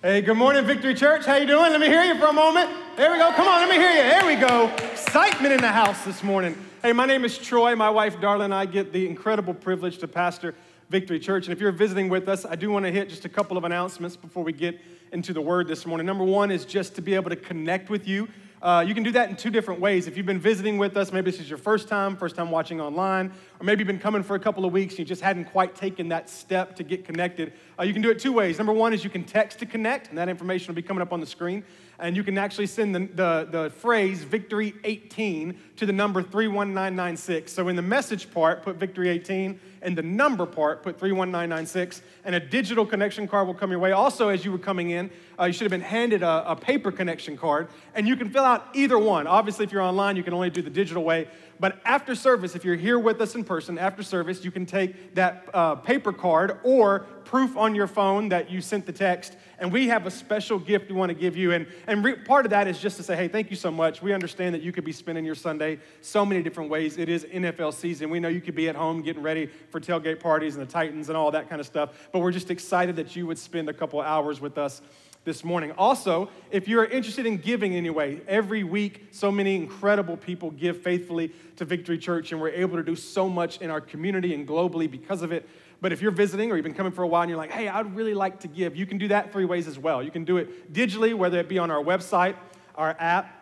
Hey, good morning, Victory Church. How you doing? Let me hear you for a moment. There we go. Come on, let me hear you. There we go. Excitement in the house this morning. Hey, my name is Troy. My wife, Darla, and I get the incredible privilege to pastor Victory Church. And if you're visiting with us, I do want to hit just a couple of announcements before we get into the word this morning. Number one is just to be able to connect with you. Uh, you can do that in two different ways. If you've been visiting with us, maybe this is your first time, first time watching online, or maybe you've been coming for a couple of weeks and you just hadn't quite taken that step to get connected. Uh, you can do it two ways. Number one is you can text to connect, and that information will be coming up on the screen. And you can actually send the, the, the phrase victory 18 to the number 31996. So in the message part, put victory 18 and the number part, put 31996, and a digital connection card will come your way. Also, as you were coming in, uh, you should have been handed a, a paper connection card, and you can fill out either one. Obviously, if you're online, you can only do the digital way. But after service, if you're here with us in person, after service, you can take that uh, paper card or proof on your phone that you sent the text, and we have a special gift we want to give you. And, and re- part of that is just to say, hey, thank you so much. We understand that you could be spending your Sunday so many different ways. It is NFL season. We know you could be at home getting ready for tailgate parties and the Titans and all that kind of stuff, but we're just excited that you would spend a couple hours with us this morning. Also, if you're interested in giving anyway, every week so many incredible people give faithfully to Victory Church, and we're able to do so much in our community and globally because of it. But if you're visiting or you've been coming for a while and you're like, hey, I'd really like to give, you can do that three ways as well. You can do it digitally, whether it be on our website, our app,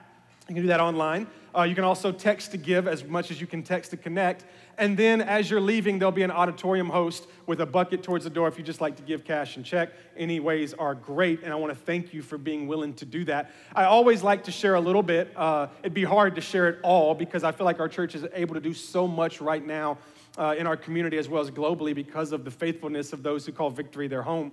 you can do that online. Uh, you can also text to give as much as you can text to connect. And then as you're leaving, there'll be an auditorium host with a bucket towards the door if you just like to give cash and check. Any ways are great, and I want to thank you for being willing to do that. I always like to share a little bit. Uh, it'd be hard to share it all because I feel like our church is able to do so much right now uh, in our community as well as globally because of the faithfulness of those who call victory their home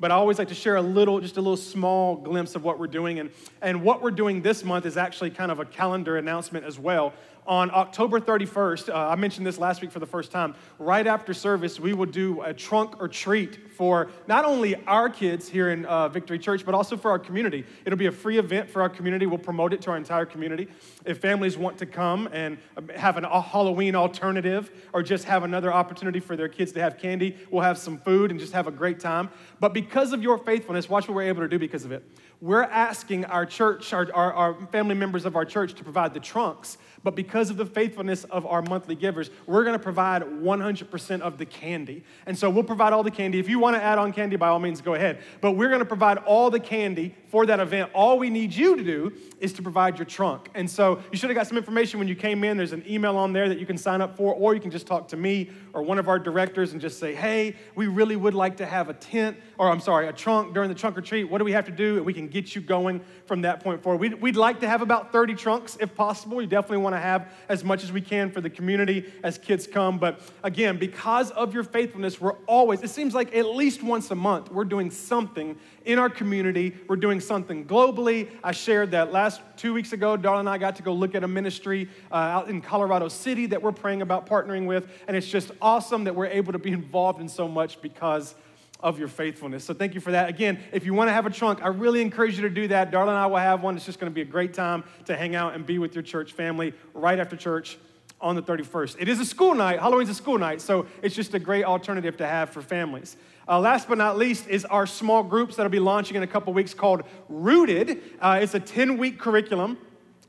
but I always like to share a little, just a little small glimpse of what we're doing. And, and what we're doing this month is actually kind of a calendar announcement as well on October 31st, uh, I mentioned this last week for the first time, right after service, we will do a trunk or treat for not only our kids here in uh, Victory Church, but also for our community. It'll be a free event for our community. We'll promote it to our entire community. If families want to come and um, have an, a Halloween alternative or just have another opportunity for their kids to have candy, we'll have some food and just have a great time. But because of your faithfulness, watch what we're able to do because of it. We're asking our church, our, our, our family members of our church, to provide the trunks but because of the faithfulness of our monthly givers, we're going to provide 100% of the candy. And so we'll provide all the candy. If you want to add on candy, by all means, go ahead. But we're going to provide all the candy for that event. All we need you to do is to provide your trunk. And so you should have got some information when you came in. There's an email on there that you can sign up for, or you can just talk to me or one of our directors and just say, hey, we really would like to have a tent, or I'm sorry, a trunk during the trunk or treat. What do we have to do? And we can get you going from that point forward. We'd, we'd like to have about 30 trunks if possible. We definitely want to have as much as we can for the community as kids come. But again, because of your faithfulness, we're always, it seems like at least once a month, we're doing something in our community. We're doing something globally. I shared that last two weeks ago, Darla and I got to go look at a ministry uh, out in Colorado City that we're praying about partnering with. And it's just awesome that we're able to be involved in so much because of your faithfulness. So thank you for that. Again, if you want to have a trunk, I really encourage you to do that. Darla and I will have one. It's just going to be a great time to hang out and be with your church family right after church on the 31st. It is a school night. Halloween's a school night, so it's just a great alternative to have for families. Uh, last but not least is our small groups that'll be launching in a couple weeks called Rooted. Uh, it's a 10 week curriculum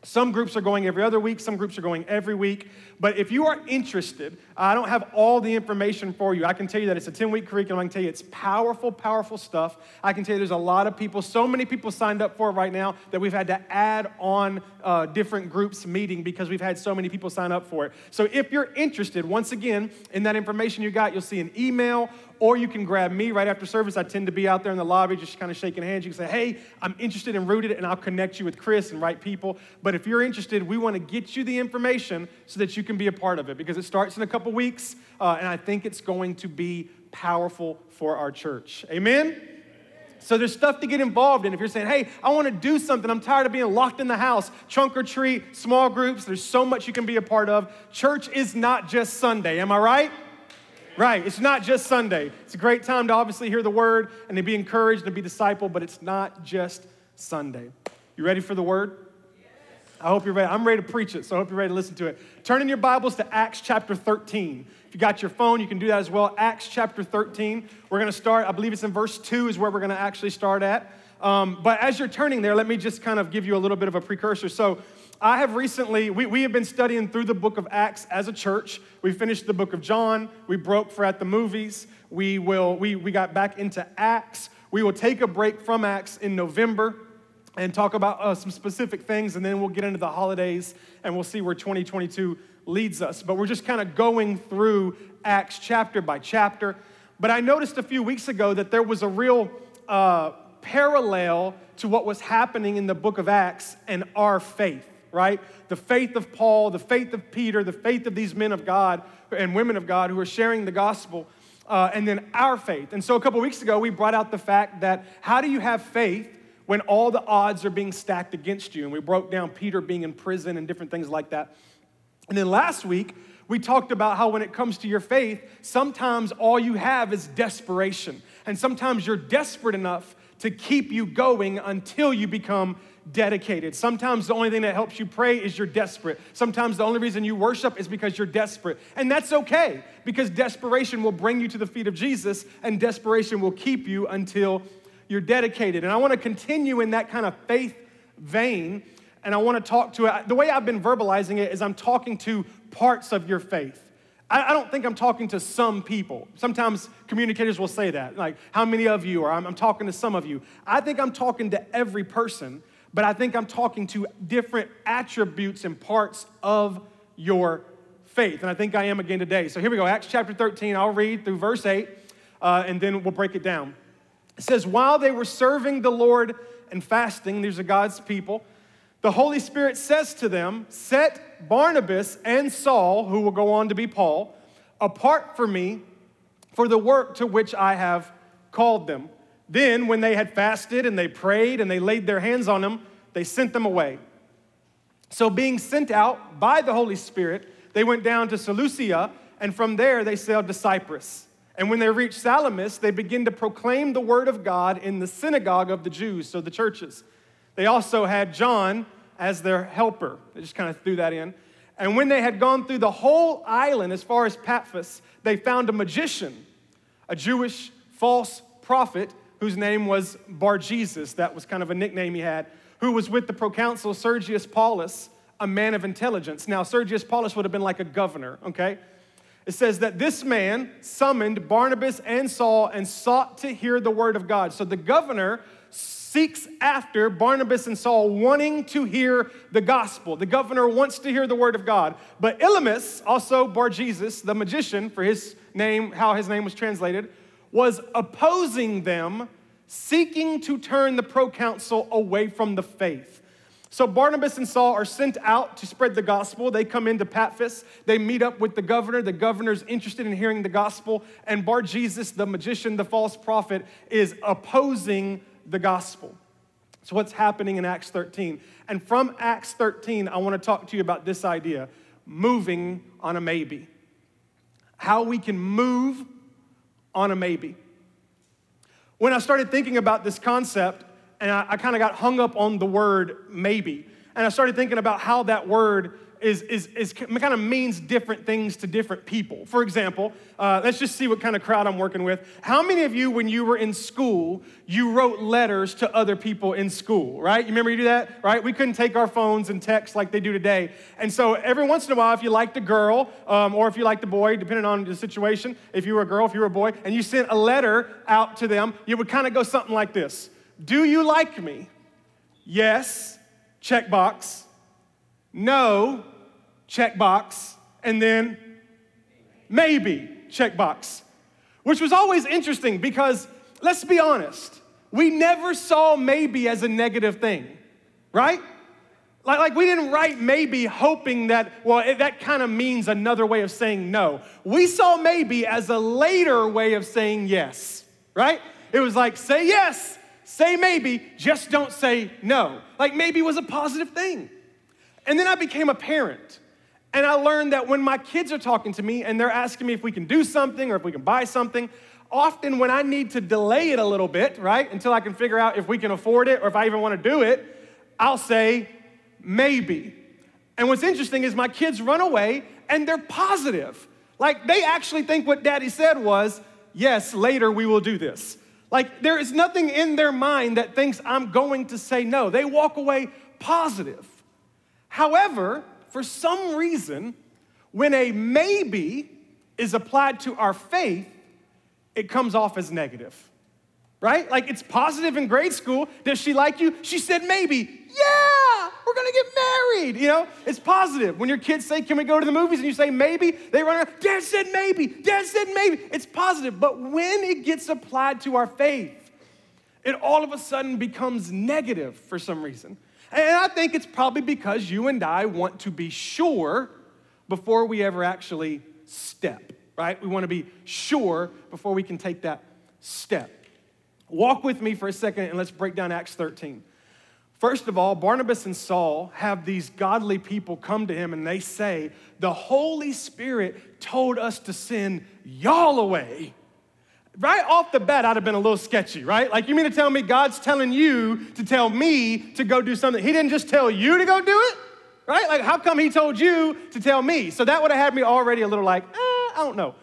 some groups are going every other week, some groups are going every week. But if you are interested, I don't have all the information for you. I can tell you that it's a 10 week curriculum. I can tell you it's powerful, powerful stuff. I can tell you there's a lot of people, so many people signed up for it right now that we've had to add on uh, different groups meeting because we've had so many people sign up for it. So if you're interested, once again, in that information you got, you'll see an email or you can grab me right after service. I tend to be out there in the lobby just kind of shaking hands. You can say, hey, I'm interested in Rooted, and I'll connect you with Chris and right people. But if you're interested, we want to get you the information so that you can be a part of it because it starts in a couple weeks, uh, and I think it's going to be powerful for our church. Amen? So there's stuff to get involved in. If you're saying, hey, I want to do something, I'm tired of being locked in the house, trunk or treat, small groups, there's so much you can be a part of. Church is not just Sunday, am I right? Right. It's not just Sunday. It's a great time to obviously hear the word and to be encouraged and to be discipled, but it's not just Sunday. You ready for the word? I hope you're ready. I'm ready to preach it, so I hope you're ready to listen to it. Turn in your Bibles to Acts chapter 13. If you got your phone, you can do that as well. Acts chapter 13. We're going to start, I believe it's in verse 2 is where we're going to actually start at. Um, but as you're turning there, let me just kind of give you a little bit of a precursor. So, I have recently, we, we have been studying through the book of Acts as a church. We finished the book of John. We broke for at the movies. We, will, we, we got back into Acts. We will take a break from Acts in November and talk about uh, some specific things, and then we'll get into the holidays and we'll see where 2022 leads us. But we're just kind of going through Acts chapter by chapter. But I noticed a few weeks ago that there was a real uh, parallel to what was happening in the book of Acts and our faith right? The faith of Paul, the faith of Peter, the faith of these men of God and women of God who are sharing the gospel, uh, and then our faith. And so a couple weeks ago, we brought out the fact that how do you have faith when all the odds are being stacked against you? And we broke down Peter being in prison and different things like that. And then last week, we talked about how when it comes to your faith, sometimes all you have is desperation. And sometimes you're desperate enough to keep you going until you become dedicated. Sometimes the only thing that helps you pray is you're desperate. Sometimes the only reason you worship is because you're desperate. And that's okay because desperation will bring you to the feet of Jesus and desperation will keep you until you're dedicated. And I want to continue in that kind of faith vein and I want to talk to it. The way I've been verbalizing it is I'm talking to parts of your faith. I, don't think I'm talking to some people. Sometimes communicators will say that, like, how many of you, or I'm, I'm talking to some of you. I think I'm talking to every person but I think I'm talking to different attributes and parts of your faith. And I think I am again today. So here we go Acts chapter 13. I'll read through verse 8, uh, and then we'll break it down. It says, While they were serving the Lord and fasting, these are God's people, the Holy Spirit says to them, Set Barnabas and Saul, who will go on to be Paul, apart for me for the work to which I have called them. Then, when they had fasted and they prayed and they laid their hands on them, they sent them away. So, being sent out by the Holy Spirit, they went down to Seleucia, and from there they sailed to Cyprus. And when they reached Salamis, they began to proclaim the word of God in the synagogue of the Jews, so the churches. They also had John as their helper. They just kind of threw that in. And when they had gone through the whole island as far as Paphos, they found a magician, a Jewish false prophet whose name was Bar Jesus, that was kind of a nickname he had, who was with the proconsul Sergius Paulus, a man of intelligence. Now, Sergius Paulus would have been like a governor, okay? It says that this man summoned Barnabas and Saul and sought to hear the word of God. So the governor seeks after Barnabas and Saul, wanting to hear the gospel. The governor wants to hear the word of God. But Elymas, also Bar Jesus, the magician, for his name, how his name was translated, was opposing them, seeking to turn the proconsul away from the faith. So Barnabas and Saul are sent out to spread the gospel. They come into Paphos. They meet up with the governor. The governor's interested in hearing the gospel. And Bar Jesus, the magician, the false prophet, is opposing the gospel. So, what's happening in Acts 13? And from Acts 13, I want to talk to you about this idea moving on a maybe. How we can move on a maybe. When I started thinking about this concept, and I, I kind of got hung up on the word maybe, and I started thinking about how that word is, is, is kind of means different things to different people. For example, uh, let's just see what kind of crowd I'm working with. How many of you, when you were in school, you wrote letters to other people in school, right? You remember you do that, right? We couldn't take our phones and text like they do today. And so every once in a while, if you liked a girl um, or if you liked a boy, depending on the situation, if you were a girl, if you were a boy, and you sent a letter out to them, you would kind of go something like this Do you like me? Yes, checkbox. No, checkbox, and then maybe, checkbox, which was always interesting because let's be honest, we never saw maybe as a negative thing, right? Like, like we didn't write maybe hoping that, well, it, that kind of means another way of saying no. We saw maybe as a later way of saying yes, right? It was like, say yes, say maybe, just don't say no. Like maybe was a positive thing. And then I became a parent. And I learned that when my kids are talking to me and they're asking me if we can do something or if we can buy something, often when I need to delay it a little bit, right, until I can figure out if we can afford it or if I even want to do it, I'll say maybe. And what's interesting is my kids run away and they're positive. Like they actually think what daddy said was, yes, later we will do this. Like there is nothing in their mind that thinks I'm going to say no. They walk away positive. However, for some reason, when a maybe is applied to our faith, it comes off as negative. Right? Like it's positive in grade school. Does she like you? She said maybe. Yeah, we're gonna get married. You know, it's positive. When your kids say, Can we go to the movies? and you say maybe, they run around, Dad said maybe, Dad said maybe. It's positive. But when it gets applied to our faith, it all of a sudden becomes negative for some reason. And I think it's probably because you and I want to be sure before we ever actually step, right? We want to be sure before we can take that step. Walk with me for a second and let's break down Acts 13. First of all, Barnabas and Saul have these godly people come to him and they say, The Holy Spirit told us to send y'all away. Right off the bat, I'd have been a little sketchy, right? Like, you mean to tell me God's telling you to tell me to go do something? He didn't just tell you to go do it, right? Like, how come He told you to tell me? So that would have had me already a little like, eh, I don't know.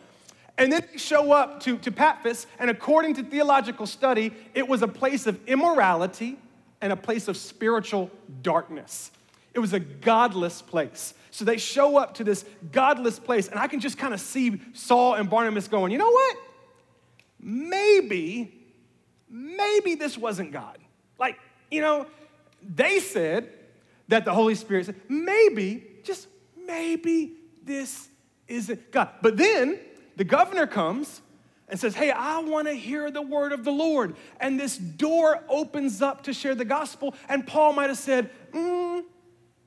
And then they show up to, to Paphos, and according to theological study, it was a place of immorality and a place of spiritual darkness. It was a godless place. So they show up to this godless place, and I can just kind of see Saul and Barnabas going, you know what? Maybe, maybe this wasn't God. Like, you know, they said that the Holy Spirit said, maybe, just maybe this isn't God. But then the governor comes and says, Hey, I want to hear the word of the Lord. And this door opens up to share the gospel. And Paul might have said, mm,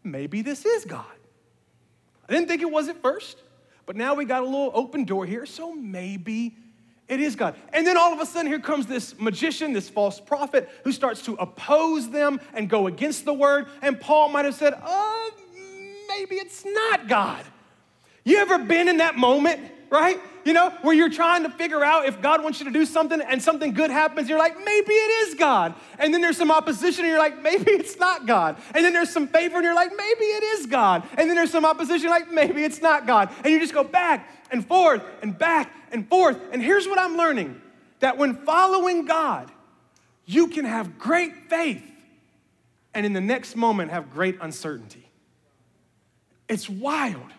Maybe this is God. I didn't think it was at first, but now we got a little open door here, so maybe it is God. And then all of a sudden, here comes this magician, this false prophet, who starts to oppose them and go against the word. And Paul might have said, Oh, maybe it's not God. You ever been in that moment, right? You know, where you're trying to figure out if God wants you to do something and something good happens, you're like, maybe it is God. And then there's some opposition and you're like, maybe it's not God. And then there's some favor and you're like, maybe it is God. And then there's some opposition, like, maybe it's not God. And you just go back and forth and back and forth. And here's what I'm learning that when following God, you can have great faith and in the next moment have great uncertainty. It's wild.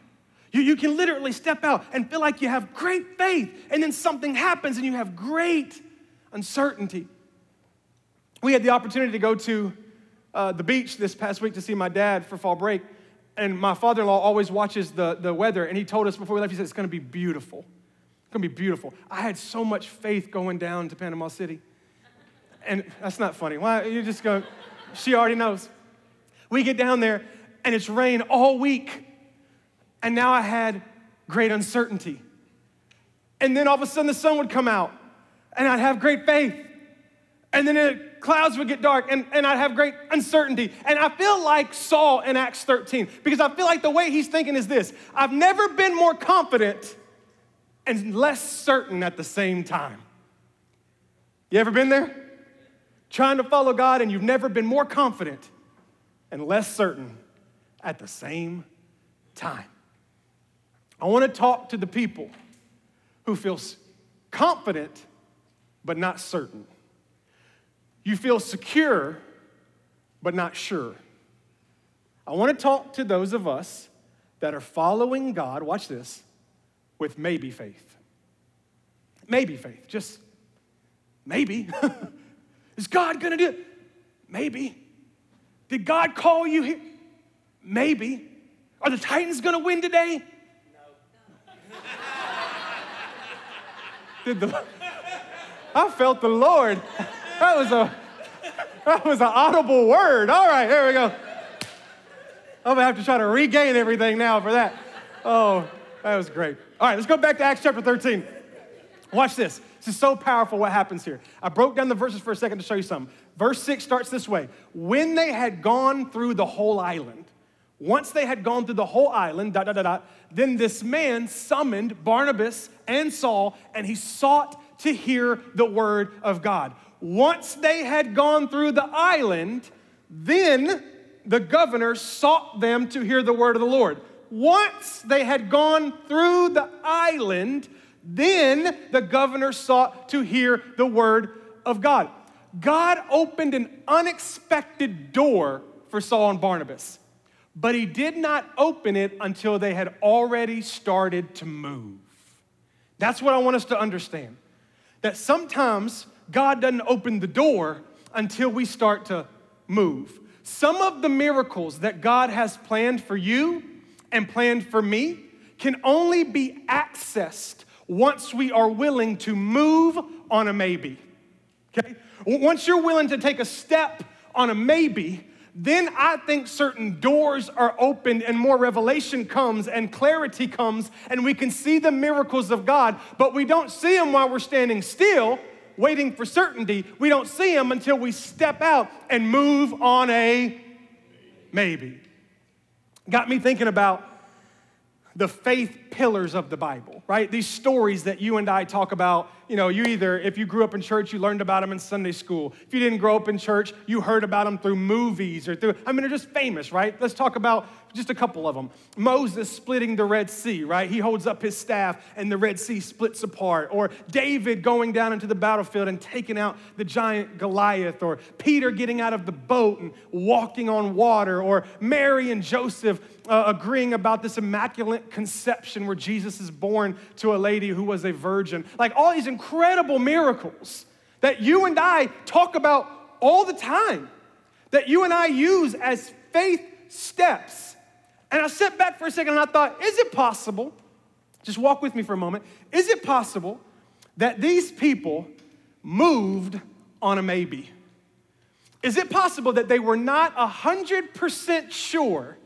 You, you can literally step out and feel like you have great faith, and then something happens and you have great uncertainty. We had the opportunity to go to uh, the beach this past week to see my dad for fall break. And my father in law always watches the, the weather, and he told us before we left, he said, It's gonna be beautiful. It's gonna be beautiful. I had so much faith going down to Panama City. And that's not funny. Why? You just go, she already knows. We get down there, and it's rain all week. And now I had great uncertainty. And then all of a sudden the sun would come out, and I'd have great faith. And then the clouds would get dark, and, and I'd have great uncertainty. And I feel like Saul in Acts 13, because I feel like the way he's thinking is this I've never been more confident and less certain at the same time. You ever been there? Trying to follow God, and you've never been more confident and less certain at the same time. I want to talk to the people who feel confident but not certain. You feel secure but not sure. I want to talk to those of us that are following God, watch this, with maybe faith. Maybe faith, just maybe. Is God gonna do it? Maybe. Did God call you here? Maybe. Are the Titans gonna win today? Did the I felt the Lord. That was a that was an audible word. All right, here we go. I'm gonna have to try to regain everything now for that. Oh, that was great. All right, let's go back to Acts chapter 13. Watch this. This is so powerful what happens here. I broke down the verses for a second to show you something. Verse 6 starts this way When they had gone through the whole island, once they had gone through the whole island, dot, dot, dot, dot, then this man summoned Barnabas and Saul, and he sought to hear the word of God. Once they had gone through the island, then the governor sought them to hear the word of the Lord. Once they had gone through the island, then the governor sought to hear the word of God. God opened an unexpected door for Saul and Barnabas, but he did not open it until they had already started to move. That's what I want us to understand. That sometimes God doesn't open the door until we start to move. Some of the miracles that God has planned for you and planned for me can only be accessed once we are willing to move on a maybe. Okay? Once you're willing to take a step on a maybe, then I think certain doors are opened and more revelation comes and clarity comes, and we can see the miracles of God, but we don't see them while we're standing still, waiting for certainty. We don't see them until we step out and move on a maybe. Got me thinking about the faith pillars of the Bible, right? These stories that you and I talk about you know, you either, if you grew up in church, you learned about them in Sunday school. If you didn't grow up in church, you heard about them through movies or through, I mean, they're just famous, right? Let's talk about just a couple of them. Moses splitting the Red Sea, right? He holds up his staff and the Red Sea splits apart. Or David going down into the battlefield and taking out the giant Goliath. Or Peter getting out of the boat and walking on water. Or Mary and Joseph uh, agreeing about this immaculate conception where Jesus is born to a lady who was a virgin. Like all these incredible miracles that you and I talk about all the time, that you and I use as faith steps. And I sat back for a second and I thought, is it possible? Just walk with me for a moment. Is it possible that these people moved on a maybe? Is it possible that they were not 100% sure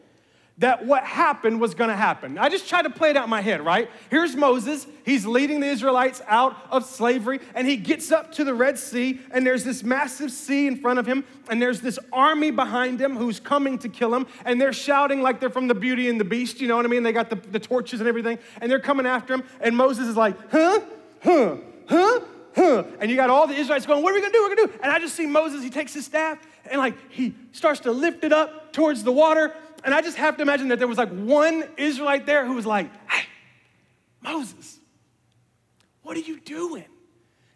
that what happened was gonna happen. I just tried to play it out in my head, right? Here's Moses, he's leading the Israelites out of slavery, and he gets up to the Red Sea, and there's this massive sea in front of him, and there's this army behind him who's coming to kill him, and they're shouting like they're from the Beauty and the Beast, you know what I mean? They got the, the torches and everything, and they're coming after him, and Moses is like, huh, huh, huh, huh. And you got all the Israelites going, what are we gonna do? We're gonna do. And I just see Moses, he takes his staff, and like he starts to lift it up towards the water, and I just have to imagine that there was like one Israelite there who was like, hey, Moses, what are you doing?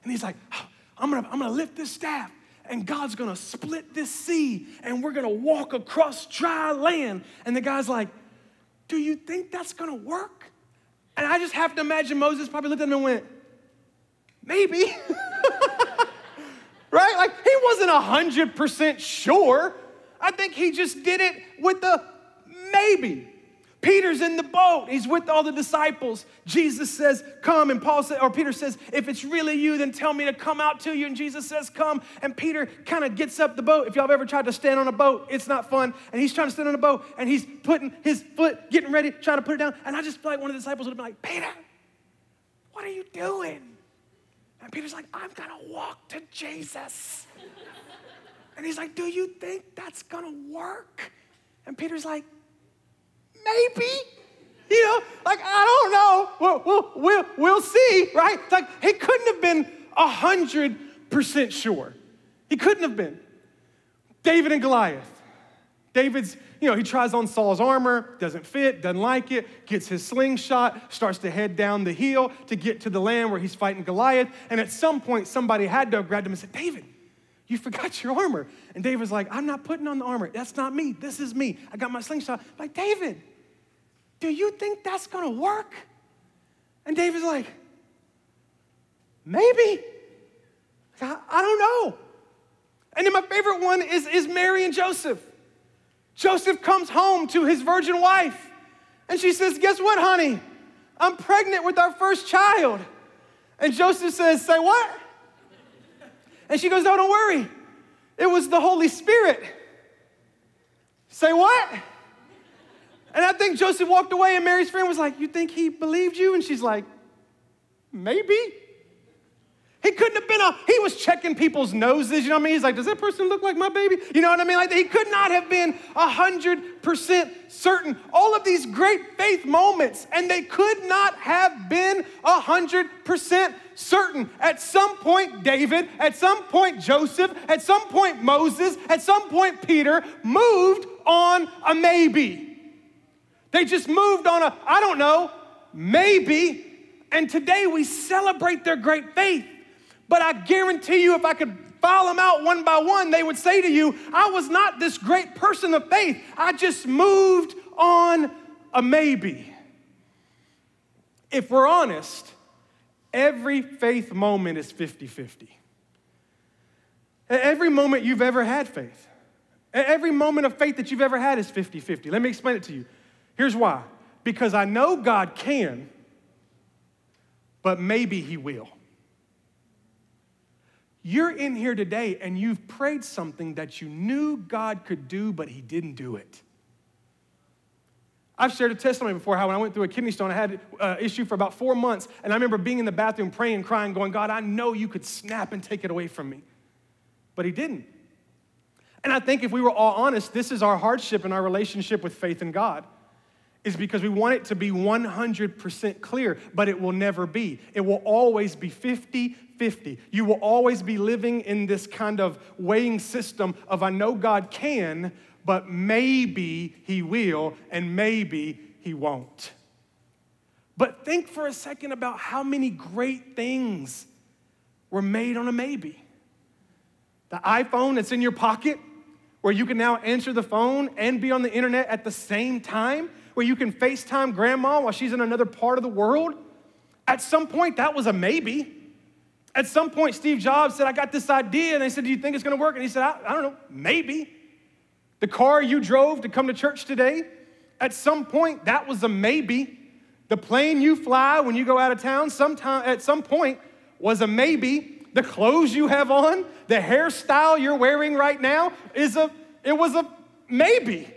And he's like, oh, I'm gonna, I'm gonna lift this staff and God's gonna split this sea and we're gonna walk across dry land. And the guy's like, Do you think that's gonna work? And I just have to imagine Moses probably looked at him and went, Maybe. right? Like he wasn't 100% sure. I think he just did it with the Maybe. Peter's in the boat. He's with all the disciples. Jesus says, Come. And Paul said, or Peter says, If it's really you, then tell me to come out to you. And Jesus says, Come. And Peter kind of gets up the boat. If y'all have ever tried to stand on a boat, it's not fun. And he's trying to stand on a boat and he's putting his foot, getting ready, trying to put it down. And I just feel like one of the disciples would have been like, Peter, what are you doing? And Peter's like, I'm going to walk to Jesus. and he's like, Do you think that's going to work? And Peter's like, maybe. You know, like, I don't know. We'll, we'll, we'll, see, right? It's like, he couldn't have been 100% sure. He couldn't have been. David and Goliath. David's, you know, he tries on Saul's armor, doesn't fit, doesn't like it, gets his slingshot, starts to head down the hill to get to the land where he's fighting Goliath. And at some point, somebody had to have grabbed him and said, David, you forgot your armor. And David's like, I'm not putting on the armor. That's not me. This is me. I got my slingshot. I'm like, David, do you think that's gonna work? And David's like, Maybe. I, I don't know. And then my favorite one is, is Mary and Joseph. Joseph comes home to his virgin wife, and she says, Guess what, honey? I'm pregnant with our first child. And Joseph says, Say what? And she goes, No, don't worry. It was the Holy Spirit. Say what? And I think Joseph walked away, and Mary's friend was like, You think he believed you? And she's like, Maybe. He couldn't have been a, he was checking people's noses, you know what I mean? He's like, does that person look like my baby? You know what I mean? Like, he could not have been 100% certain. All of these great faith moments, and they could not have been 100% certain. At some point, David, at some point, Joseph, at some point, Moses, at some point, Peter moved on a maybe. They just moved on a, I don't know, maybe. And today we celebrate their great faith. But I guarantee you, if I could file them out one by one, they would say to you, I was not this great person of faith. I just moved on a maybe. If we're honest, every faith moment is 50 50. Every moment you've ever had faith, every moment of faith that you've ever had is 50 50. Let me explain it to you. Here's why because I know God can, but maybe He will. You're in here today and you've prayed something that you knew God could do, but He didn't do it. I've shared a testimony before how when I went through a kidney stone, I had an uh, issue for about four months, and I remember being in the bathroom praying, crying, going, God, I know you could snap and take it away from me. But He didn't. And I think if we were all honest, this is our hardship in our relationship with faith in God is because we want it to be 100% clear, but it will never be. It will always be 50 50. You will always be living in this kind of weighing system of I know God can, but maybe He will, and maybe He won't. But think for a second about how many great things were made on a maybe. The iPhone that's in your pocket, where you can now answer the phone and be on the internet at the same time where you can FaceTime grandma while she's in another part of the world? At some point, that was a maybe. At some point, Steve Jobs said, I got this idea. And they said, Do you think it's gonna work? And he said, I, I don't know, maybe. The car you drove to come to church today, at some point, that was a maybe. The plane you fly when you go out of town, sometime, at some point, was a maybe. The clothes you have on, the hairstyle you're wearing right now, is a, it was a maybe.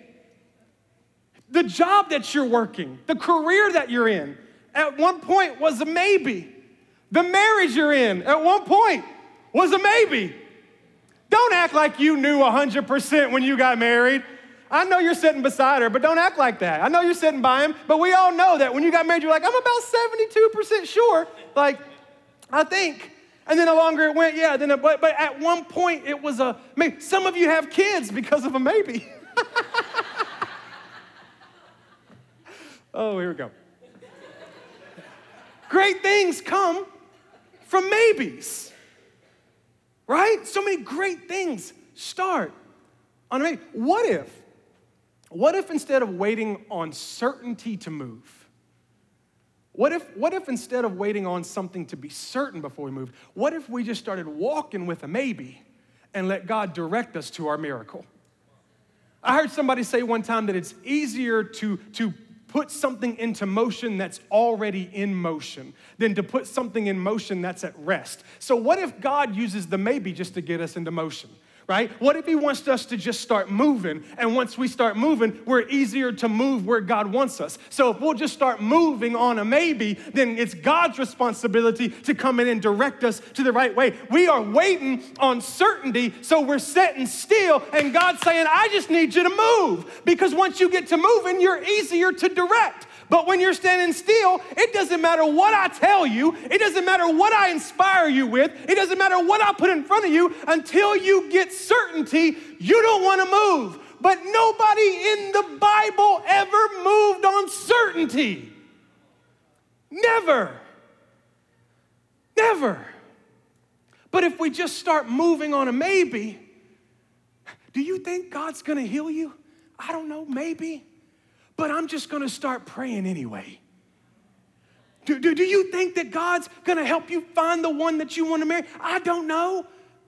The job that you're working, the career that you're in, at one point was a maybe. The marriage you're in, at one point, was a maybe. Don't act like you knew 100% when you got married. I know you're sitting beside her, but don't act like that. I know you're sitting by him, but we all know that when you got married, you're like, I'm about 72% sure. Like, I think. And then the longer it went, yeah, then, but, but at one point it was a maybe. Some of you have kids because of a maybe. Oh, here we go. Great things come from maybes, right? So many great things start on a maybe. What if, what if instead of waiting on certainty to move, what if, what if instead of waiting on something to be certain before we move, what if we just started walking with a maybe and let God direct us to our miracle? I heard somebody say one time that it's easier to, to put something into motion that's already in motion than to put something in motion that's at rest. So, what if God uses the maybe just to get us into motion? Right? What if He wants us to just start moving? And once we start moving, we're easier to move where God wants us. So if we'll just start moving on a maybe, then it's God's responsibility to come in and direct us to the right way. We are waiting on certainty, so we're sitting still, and God's saying, I just need you to move. Because once you get to moving, you're easier to direct. But when you're standing still, it doesn't matter what I tell you, it doesn't matter what I inspire you with, it doesn't matter what I put in front of you until you get certainty, you don't want to move. But nobody in the Bible ever moved on certainty. Never. Never. But if we just start moving on a maybe, do you think God's gonna heal you? I don't know, maybe but I'm just gonna start praying anyway. Do, do, do you think that God's gonna help you find the one that you wanna marry? I don't know.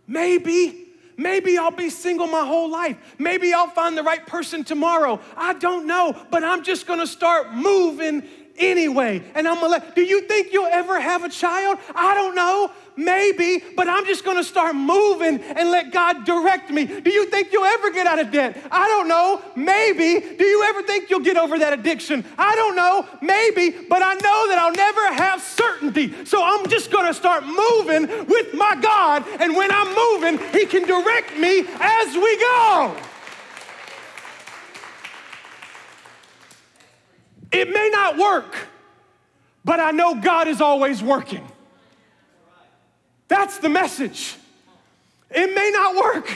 Maybe. Maybe I'll be single my whole life. Maybe I'll find the right person tomorrow. I don't know, but I'm just gonna start moving anyway. And I'm gonna let, do you think you'll ever have a child? I don't know. Maybe, but I'm just gonna start moving and let God direct me. Do you think you'll ever get out of debt? I don't know. Maybe. Do you ever think you'll get over that addiction? I don't know. Maybe, but I know that I'll never have certainty. So I'm just gonna start moving with my God. And when I'm moving, He can direct me as we go. It may not work, but I know God is always working. That's the message. It may not work,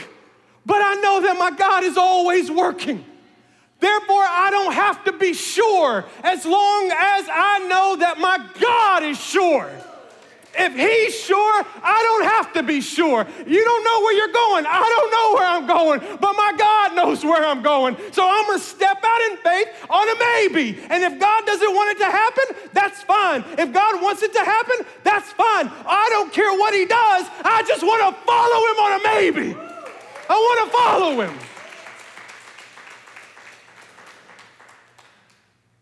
but I know that my God is always working. Therefore, I don't have to be sure as long as I know that my God is sure. If he's sure, I don't have to be sure. You don't know where you're going. I don't know where I'm going, but my God knows where I'm going. So I'm going to step out in faith on a maybe. And if God doesn't want it to happen, that's fine. If God wants it to happen, that's fine. I don't care what he does. I just want to follow him on a maybe. I want to follow him.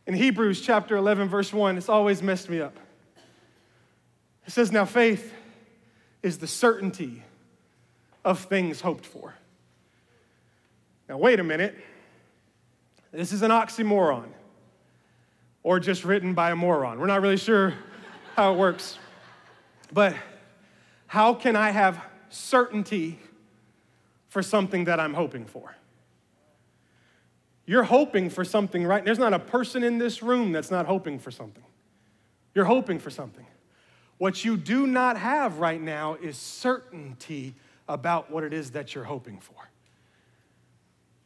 In Hebrews chapter 11, verse 1, it's always messed me up. It says, Now faith is the certainty of things hoped for. Now, wait a minute. This is an oxymoron or just written by a moron. We're not really sure how it works. But how can I have certainty for something that I'm hoping for? You're hoping for something, right? There's not a person in this room that's not hoping for something. You're hoping for something. What you do not have right now is certainty about what it is that you're hoping for.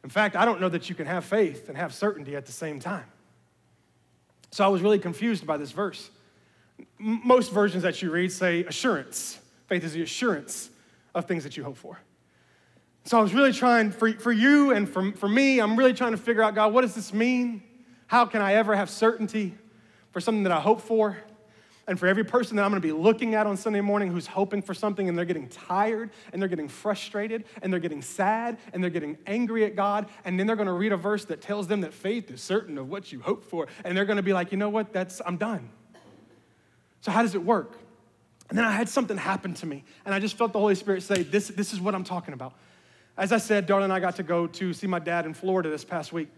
In fact, I don't know that you can have faith and have certainty at the same time. So I was really confused by this verse. Most versions that you read say assurance. Faith is the assurance of things that you hope for. So I was really trying, for, for you and for, for me, I'm really trying to figure out, God, what does this mean? How can I ever have certainty for something that I hope for? And for every person that I'm gonna be looking at on Sunday morning who's hoping for something and they're getting tired and they're getting frustrated and they're getting sad and they're getting angry at God, and then they're gonna read a verse that tells them that faith is certain of what you hope for, and they're gonna be like, you know what, that's, I'm done. So, how does it work? And then I had something happen to me, and I just felt the Holy Spirit say, This, this is what I'm talking about. As I said, Darla and I got to go to see my dad in Florida this past week.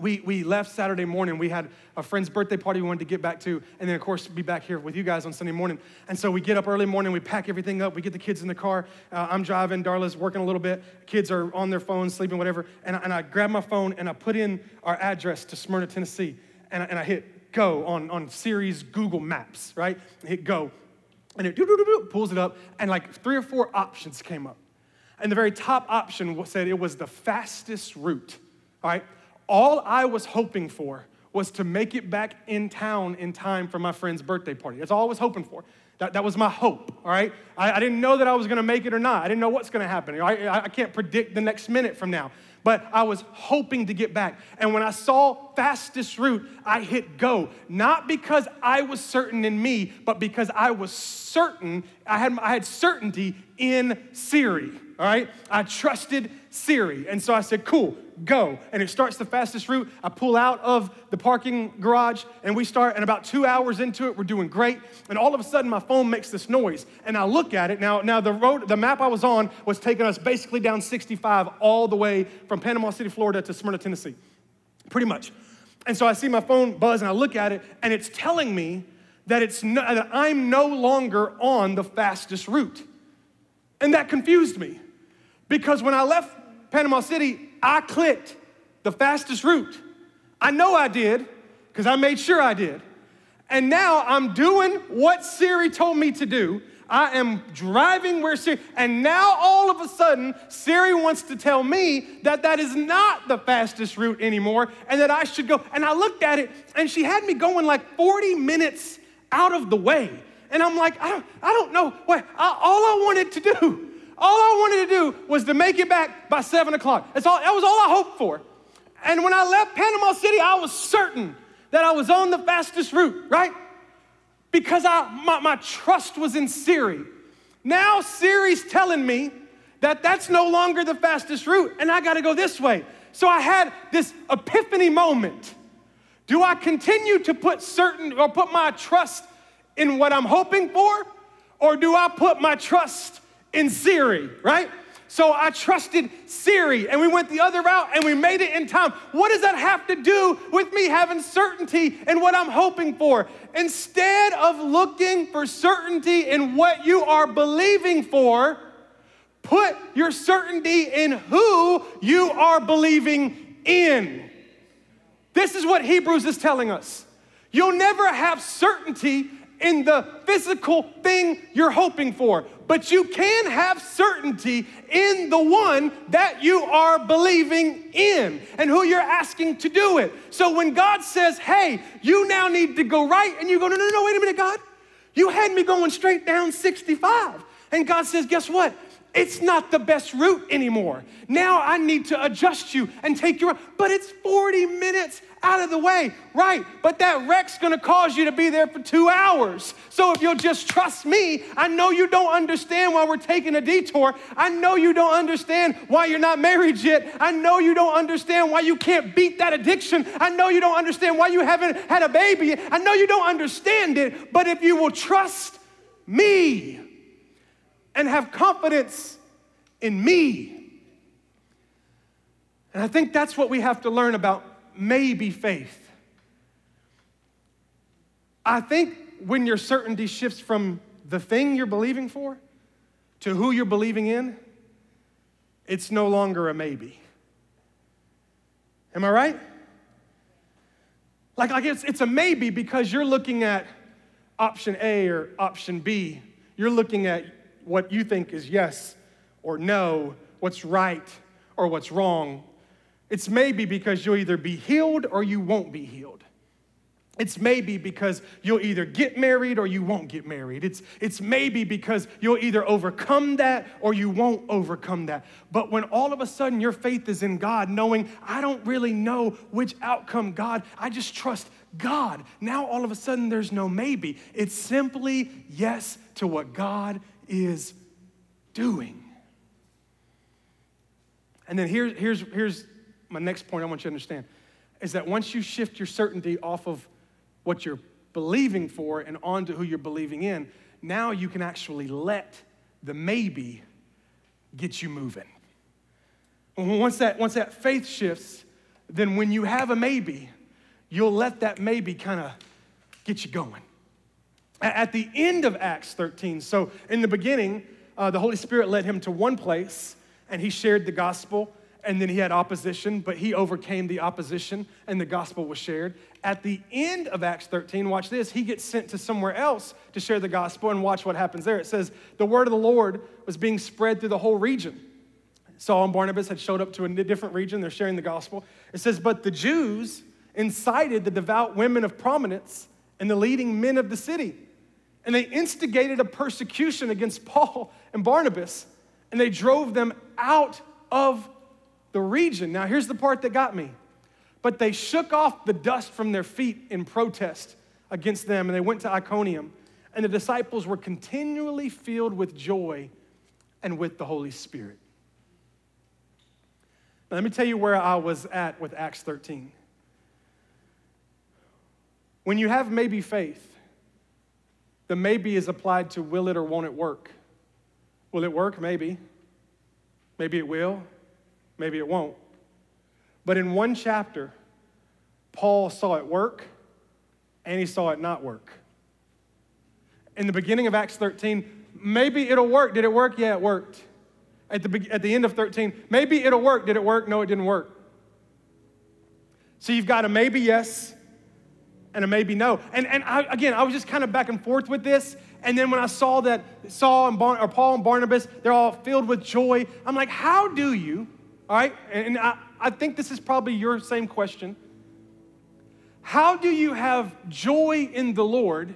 We, we left Saturday morning. We had a friend's birthday party we wanted to get back to, and then, of course, be back here with you guys on Sunday morning. And so we get up early morning, we pack everything up, we get the kids in the car. Uh, I'm driving, Darla's working a little bit. Kids are on their phones, sleeping, whatever. And, and I grab my phone and I put in our address to Smyrna, Tennessee, and I, and I hit go on, on Siri's Google Maps, right? I hit go, and it pulls it up, and like three or four options came up. And the very top option said it was the fastest route, all right? All I was hoping for was to make it back in town in time for my friend's birthday party. That's all I was hoping for. That, that was my hope, all right? I, I didn't know that I was gonna make it or not. I didn't know what's gonna happen. I, I, I can't predict the next minute from now. But I was hoping to get back. And when I saw fastest route, I hit go. Not because I was certain in me, but because I was certain, I had, I had certainty in Siri all right? I trusted Siri. And so I said, cool, go. And it starts the fastest route. I pull out of the parking garage and we start, and about two hours into it, we're doing great. And all of a sudden, my phone makes this noise. And I look at it. Now, now the road, the map I was on was taking us basically down 65 all the way from Panama City, Florida to Smyrna, Tennessee. Pretty much. And so I see my phone buzz and I look at it, and it's telling me that, it's no, that I'm no longer on the fastest route. And that confused me because when I left Panama City, I clicked the fastest route. I know I did because I made sure I did. And now I'm doing what Siri told me to do. I am driving where Siri, and now all of a sudden, Siri wants to tell me that that is not the fastest route anymore and that I should go. And I looked at it, and she had me going like 40 minutes out of the way. And I'm like, I don't, I don't know what, I, all I wanted to do all I wanted to do was to make it back by seven o'clock. That's all, that was all I hoped for. And when I left Panama City, I was certain that I was on the fastest route, right? Because I, my, my trust was in Siri. Now Siri's telling me that that's no longer the fastest route and I got to go this way. So I had this epiphany moment. Do I continue to put certain or put my trust in what I'm hoping for? Or do I put my trust in Siri, right? So I trusted Siri and we went the other route and we made it in time. What does that have to do with me having certainty in what I'm hoping for? Instead of looking for certainty in what you are believing for, put your certainty in who you are believing in. This is what Hebrews is telling us. You'll never have certainty in the physical thing you're hoping for, but you can have certainty in the one that you are believing in and who you're asking to do it. So when God says, hey, you now need to go right, and you go, no, no, no, wait a minute, God. You had me going straight down 65. And God says, Guess what? It's not the best route anymore. Now I need to adjust you and take you, but it's 40 minutes out of the way, right? But that wreck's gonna cause you to be there for two hours. So if you'll just trust me, I know you don't understand why we're taking a detour. I know you don't understand why you're not married yet. I know you don't understand why you can't beat that addiction. I know you don't understand why you haven't had a baby. I know you don't understand it, but if you will trust me, and have confidence in me. And I think that's what we have to learn about maybe faith. I think when your certainty shifts from the thing you're believing for to who you're believing in, it's no longer a maybe. Am I right? Like, like it's, it's a maybe because you're looking at option A or option B. You're looking at what you think is yes or no, what's right or what's wrong. It's maybe because you'll either be healed or you won't be healed. It's maybe because you'll either get married or you won't get married. It's, it's maybe because you'll either overcome that or you won't overcome that. But when all of a sudden your faith is in God, knowing I don't really know which outcome God, I just trust God. Now all of a sudden there's no maybe. It's simply yes to what God is doing. And then here, here's, here's my next point I want you to understand is that once you shift your certainty off of what you're believing for and onto who you're believing in, now you can actually let the maybe get you moving. Once that, once that faith shifts, then when you have a maybe, you'll let that maybe kind of get you going at the end of Acts 13. So, in the beginning, uh, the Holy Spirit led him to one place and he shared the gospel. And then he had opposition, but he overcame the opposition and the gospel was shared. At the end of Acts 13, watch this, he gets sent to somewhere else to share the gospel and watch what happens there. It says, The word of the Lord was being spread through the whole region. Saul and Barnabas had showed up to a different region, they're sharing the gospel. It says, But the Jews incited the devout women of prominence and the leading men of the city and they instigated a persecution against Paul and Barnabas, and they drove them out of the region. Now, here's the part that got me. But they shook off the dust from their feet in protest against them, and they went to Iconium. And the disciples were continually filled with joy and with the Holy Spirit. Now, let me tell you where I was at with Acts 13. When you have maybe faith, the maybe is applied to will it or won't it work? Will it work? Maybe. Maybe it will. Maybe it won't. But in one chapter, Paul saw it work and he saw it not work. In the beginning of Acts 13, maybe it'll work. Did it work? Yeah, it worked. At the, at the end of 13, maybe it'll work. Did it work? No, it didn't work. So you've got a maybe yes and a maybe no. And, and I, again, I was just kind of back and forth with this. And then when I saw that Saul and Bar- or Paul and Barnabas, they're all filled with joy, I'm like, how do you, all right? And I, I think this is probably your same question. How do you have joy in the Lord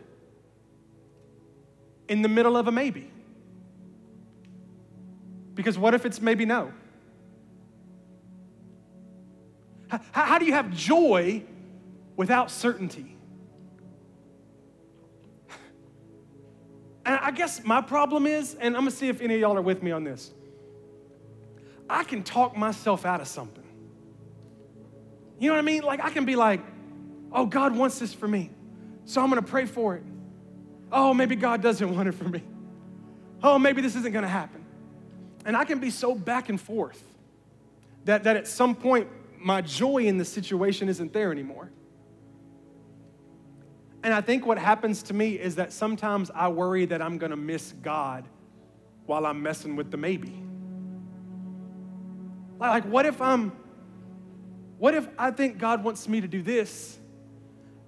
in the middle of a maybe? Because what if it's maybe no? How, how do you have joy without certainty. And I guess my problem is, and I'm gonna see if any of y'all are with me on this. I can talk myself out of something. You know what I mean? Like I can be like, oh, God wants this for me. So I'm gonna pray for it. Oh, maybe God doesn't want it for me. Oh, maybe this isn't gonna happen. And I can be so back and forth that, that at some point my joy in the situation isn't there anymore. And I think what happens to me is that sometimes I worry that I'm going to miss God while I'm messing with the maybe. Like, what if I'm, what if I think God wants me to do this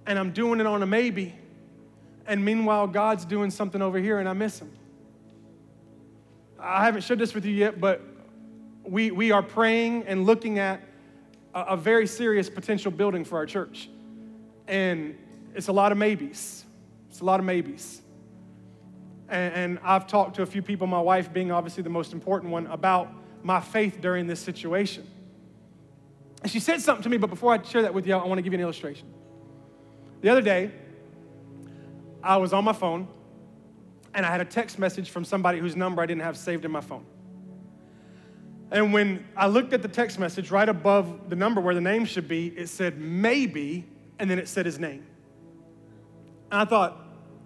and I'm doing it on a maybe, and meanwhile God's doing something over here and I miss Him? I haven't shared this with you yet, but we, we are praying and looking at a, a very serious potential building for our church. And it's a lot of maybes. It's a lot of maybes. and, and I've talked to a few people, my wife being obviously the most important one, about my faith during this situation. And she said something to me, but before I share that with you, I want to give you an illustration. The other day, I was on my phone and I had a text message from somebody whose number I didn't have saved in my phone. And when I looked at the text message right above the number where the name should be, it said maybe, and then it said his name. And I thought,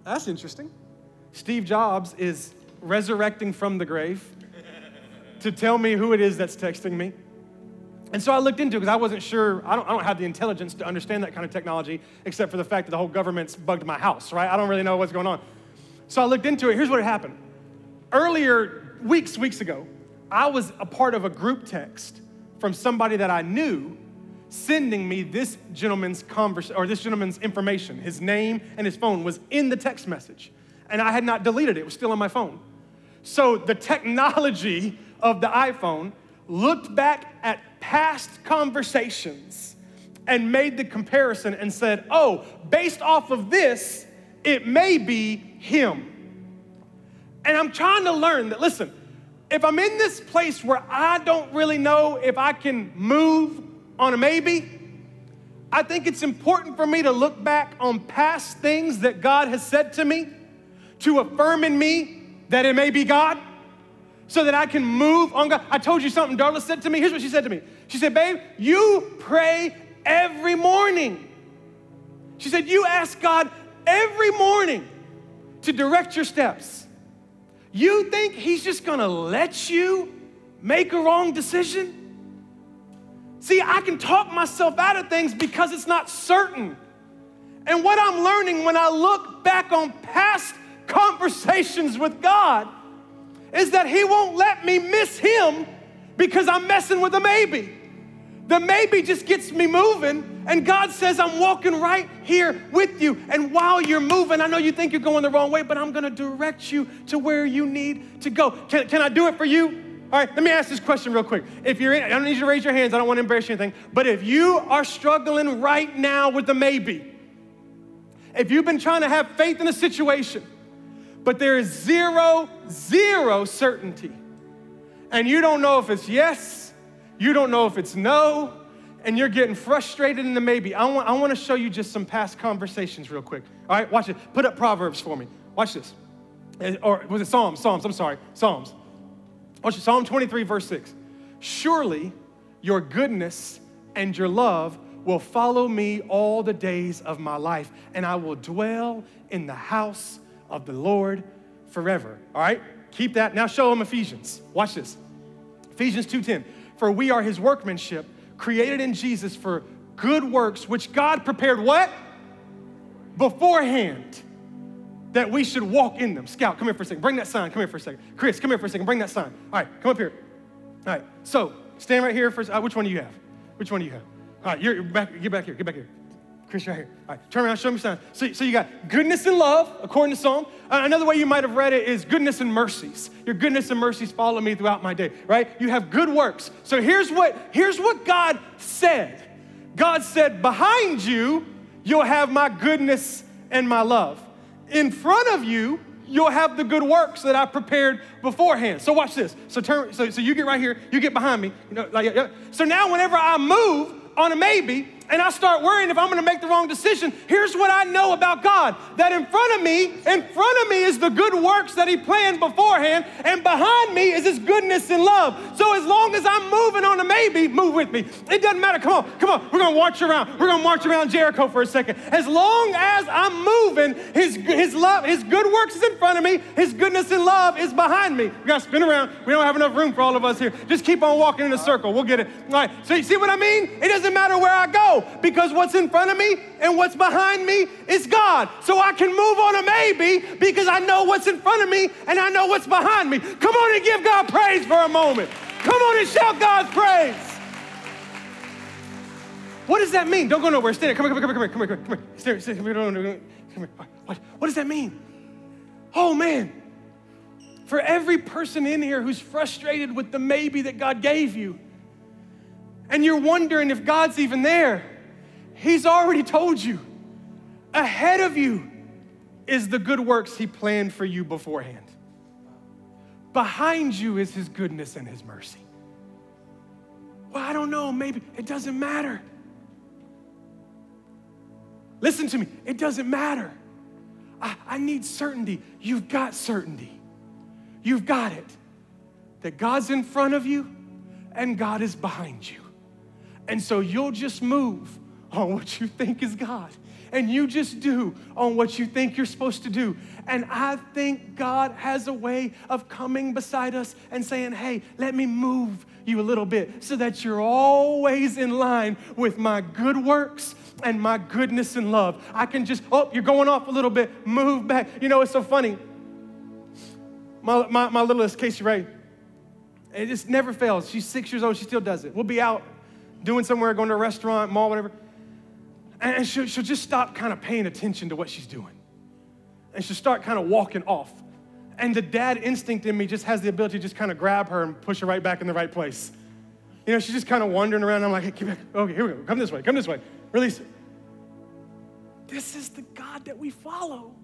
that's interesting. Steve Jobs is resurrecting from the grave to tell me who it is that's texting me. And so I looked into it because I wasn't sure, I don't, I don't have the intelligence to understand that kind of technology, except for the fact that the whole government's bugged my house, right? I don't really know what's going on. So I looked into it. Here's what happened. Earlier, weeks, weeks ago, I was a part of a group text from somebody that I knew sending me this gentleman's convers- or this gentleman's information. His name and his phone was in the text message. And I had not deleted it. It was still on my phone. So the technology of the iPhone looked back at past conversations and made the comparison and said, oh, based off of this, it may be him. And I'm trying to learn that, listen, if I'm in this place where I don't really know if I can move on a maybe, I think it's important for me to look back on past things that God has said to me to affirm in me that it may be God so that I can move on God. I told you something Darla said to me. Here's what she said to me. She said, Babe, you pray every morning. She said, You ask God every morning to direct your steps. You think He's just gonna let you make a wrong decision? See, I can talk myself out of things because it's not certain. And what I'm learning when I look back on past conversations with God is that He won't let me miss Him because I'm messing with a maybe. The maybe just gets me moving, and God says, I'm walking right here with you. And while you're moving, I know you think you're going the wrong way, but I'm gonna direct you to where you need to go. Can, can I do it for you? All right, let me ask this question real quick. If you're in, I don't need you to raise your hands, I don't wanna embarrass you anything, but if you are struggling right now with the maybe, if you've been trying to have faith in a situation, but there is zero, zero certainty. And you don't know if it's yes, you don't know if it's no, and you're getting frustrated in the maybe. I want, I want to show you just some past conversations real quick. All right, watch it. Put up Proverbs for me. Watch this. Or was it Psalms? Psalms, I'm sorry. Psalms. Psalm 23, verse 6. Surely your goodness and your love will follow me all the days of my life, and I will dwell in the house of the Lord forever. All right? Keep that. Now show them Ephesians. Watch this. Ephesians 2:10. For we are his workmanship, created in Jesus for good works, which God prepared what? Beforehand. That we should walk in them. Scout, come here for a second. Bring that sign. Come here for a second. Chris, come here for a second. Bring that sign. All right, come up here. All right, so stand right here for. Uh, which one do you have? Which one do you have? All right, you're back. Get back here. Get back here. Chris, right here. All right, turn around, show me signs. So, so you got goodness and love, according to Psalm. Uh, another way you might have read it is goodness and mercies. Your goodness and mercies follow me throughout my day, right? You have good works. So here's what, here's what God said. God said, behind you, you'll have my goodness and my love. In front of you, you'll have the good works that I prepared beforehand. So watch this. So turn. So, so you get right here. You get behind me. You know, like yeah. So now, whenever I move on a maybe, and I start worrying if I'm gonna make the wrong decision, here's what I know about God that in front of me, in front of me is the good works that He planned beforehand, and behind me is His goodness and love. So as long as I'm moving on a maybe, move with me. It doesn't matter. Come on, come on. We're gonna march around. We're gonna march around Jericho for a second. As long as I'm moving, His, his love, His good works is in front of me, His goodness and love is behind me. We gotta spin around. We don't have enough room for all of us here. Just keep on walking in a circle. We'll get it. All right. So you see what I mean? It doesn't matter where I go because what's in front of me and what's behind me is God. So I can move on a maybe because I know what's in front of me and I know what's behind me. Come on and give God praise for a moment. Come on and shout God's praise. What does that mean? Don't go nowhere. Stay there. Come here, come here, come here, come here, come here. Stay, come here. Come here. What, what does that mean? Oh, man. For every person in here who's frustrated with the maybe that God gave you, and you're wondering if God's even there, He's already told you ahead of you is the good works he planned for you beforehand. Behind you is his goodness and his mercy. Well, I don't know, maybe it doesn't matter. Listen to me, it doesn't matter. I, I need certainty. You've got certainty. You've got it. That God's in front of you and God is behind you. And so you'll just move on what you think is God. And you just do on what you think you're supposed to do. And I think God has a way of coming beside us and saying, hey, let me move you a little bit so that you're always in line with my good works and my goodness and love. I can just, oh, you're going off a little bit, move back. You know, it's so funny. My, my, my littlest, Casey Ray, it just never fails. She's six years old, she still does it. We'll be out doing somewhere, going to a restaurant, mall, whatever. And she'll, she'll just stop kind of paying attention to what she's doing. And she'll start kind of walking off. And the dad instinct in me just has the ability to just kind of grab her and push her right back in the right place. You know, she's just kind of wandering around. I'm like, hey, get back. Okay, here we go. Come this way. Come this way. Release it. This is the God that we follow.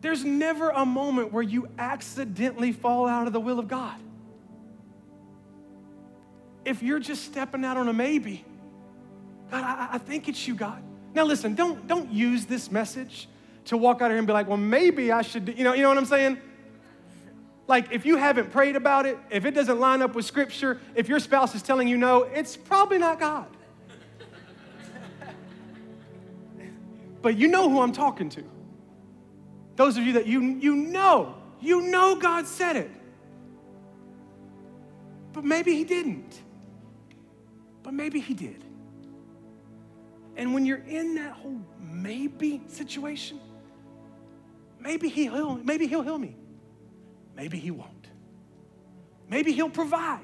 There's never a moment where you accidentally fall out of the will of God. If you're just stepping out on a maybe, God, I, I think it's you, God. Now listen, don't, don't use this message to walk out of here and be like, well, maybe I should, you know, you know what I'm saying? Like, if you haven't prayed about it, if it doesn't line up with scripture, if your spouse is telling you no, it's probably not God. but you know who I'm talking to. Those of you that you, you know, you know God said it. But maybe He didn't. But maybe He did. And when you're in that whole maybe situation, maybe he'll, maybe he'll heal me. Maybe he won't. Maybe he'll provide.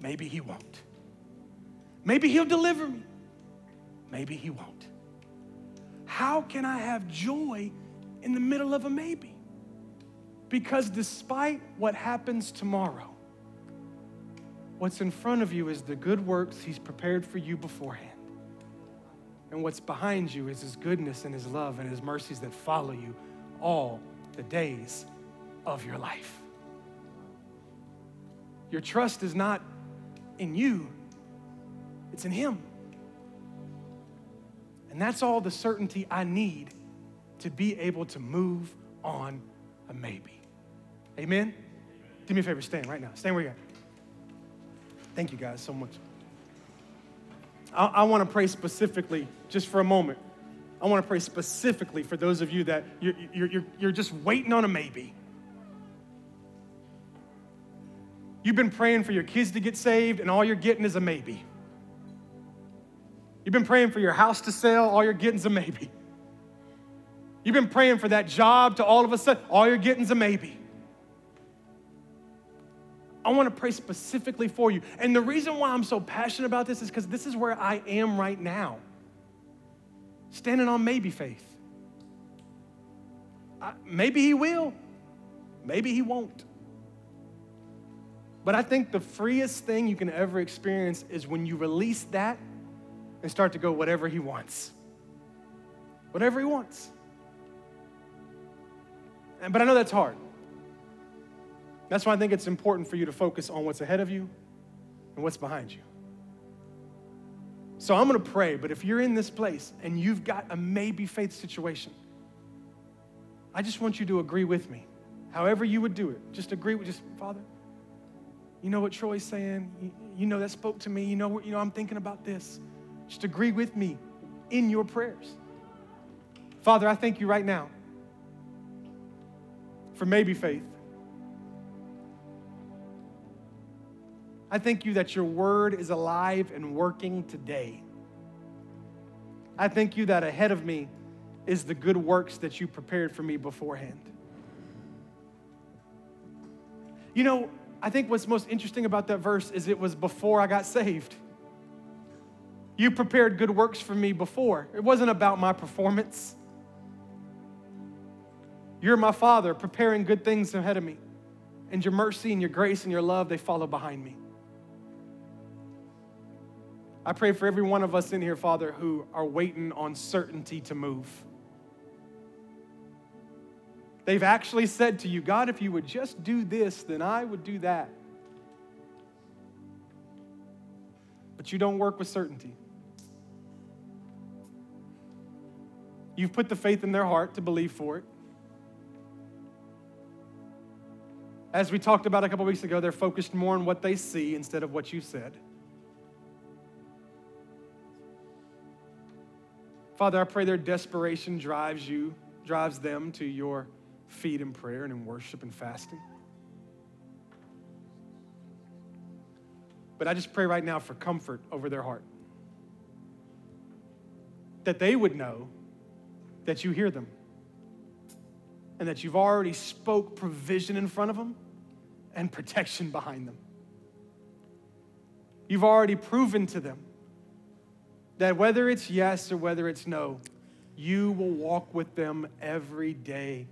Maybe he won't. Maybe he'll deliver me. Maybe he won't. How can I have joy in the middle of a maybe? Because despite what happens tomorrow, what's in front of you is the good works he's prepared for you beforehand. And what's behind you is his goodness and his love and his mercies that follow you all the days of your life. Your trust is not in you, it's in him. And that's all the certainty I need to be able to move on a maybe. Amen? Do me a favor, stand right now. Stand where you're. Thank you guys so much. I, I want to pray specifically, just for a moment. I want to pray specifically for those of you that you're, you're, you're just waiting on a maybe. You've been praying for your kids to get saved, and all you're getting is a maybe. You've been praying for your house to sell, all you're getting is a maybe. You've been praying for that job to all of a sudden, all you're getting is a maybe. I want to pray specifically for you. And the reason why I'm so passionate about this is because this is where I am right now. Standing on maybe faith. I, maybe he will, maybe he won't. But I think the freest thing you can ever experience is when you release that and start to go whatever he wants. Whatever he wants. But I know that's hard. That's why I think it's important for you to focus on what's ahead of you and what's behind you. So I'm going to pray, but if you're in this place and you've got a maybe faith situation, I just want you to agree with me. However you would do it, just agree with just Father. You know what Troy's saying? You, you know that spoke to me. You know, you know I'm thinking about this. Just agree with me in your prayers. Father, I thank you right now for maybe faith. I thank you that your word is alive and working today. I thank you that ahead of me is the good works that you prepared for me beforehand. You know, I think what's most interesting about that verse is it was before I got saved. You prepared good works for me before. It wasn't about my performance. You're my Father preparing good things ahead of me. And your mercy and your grace and your love, they follow behind me. I pray for every one of us in here, Father, who are waiting on certainty to move. They've actually said to you, God, if you would just do this, then I would do that. But you don't work with certainty. You've put the faith in their heart to believe for it. As we talked about a couple weeks ago, they're focused more on what they see instead of what you said. Father, I pray their desperation drives you, drives them to your feet in prayer and in worship and fasting. But I just pray right now for comfort over their heart. That they would know that you hear them and that you've already spoke provision in front of them and protection behind them. You've already proven to them that whether it's yes or whether it's no, you will walk with them every day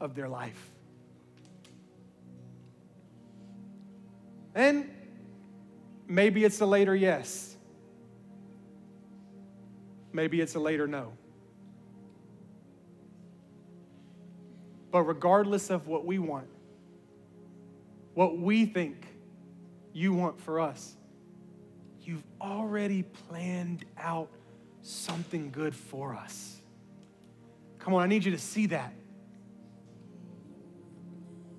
of their life. And maybe it's a later yes. Maybe it's a later no. But regardless of what we want, what we think you want for us, you've already planned out something good for us. Come on, I need you to see that.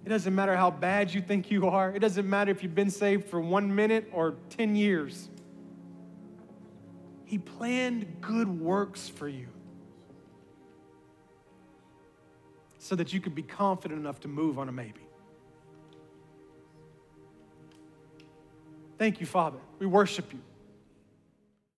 It doesn't matter how bad you think you are, it doesn't matter if you've been saved for one minute or 10 years. He planned good works for you so that you could be confident enough to move on a maybe. Thank you, Father. We worship you.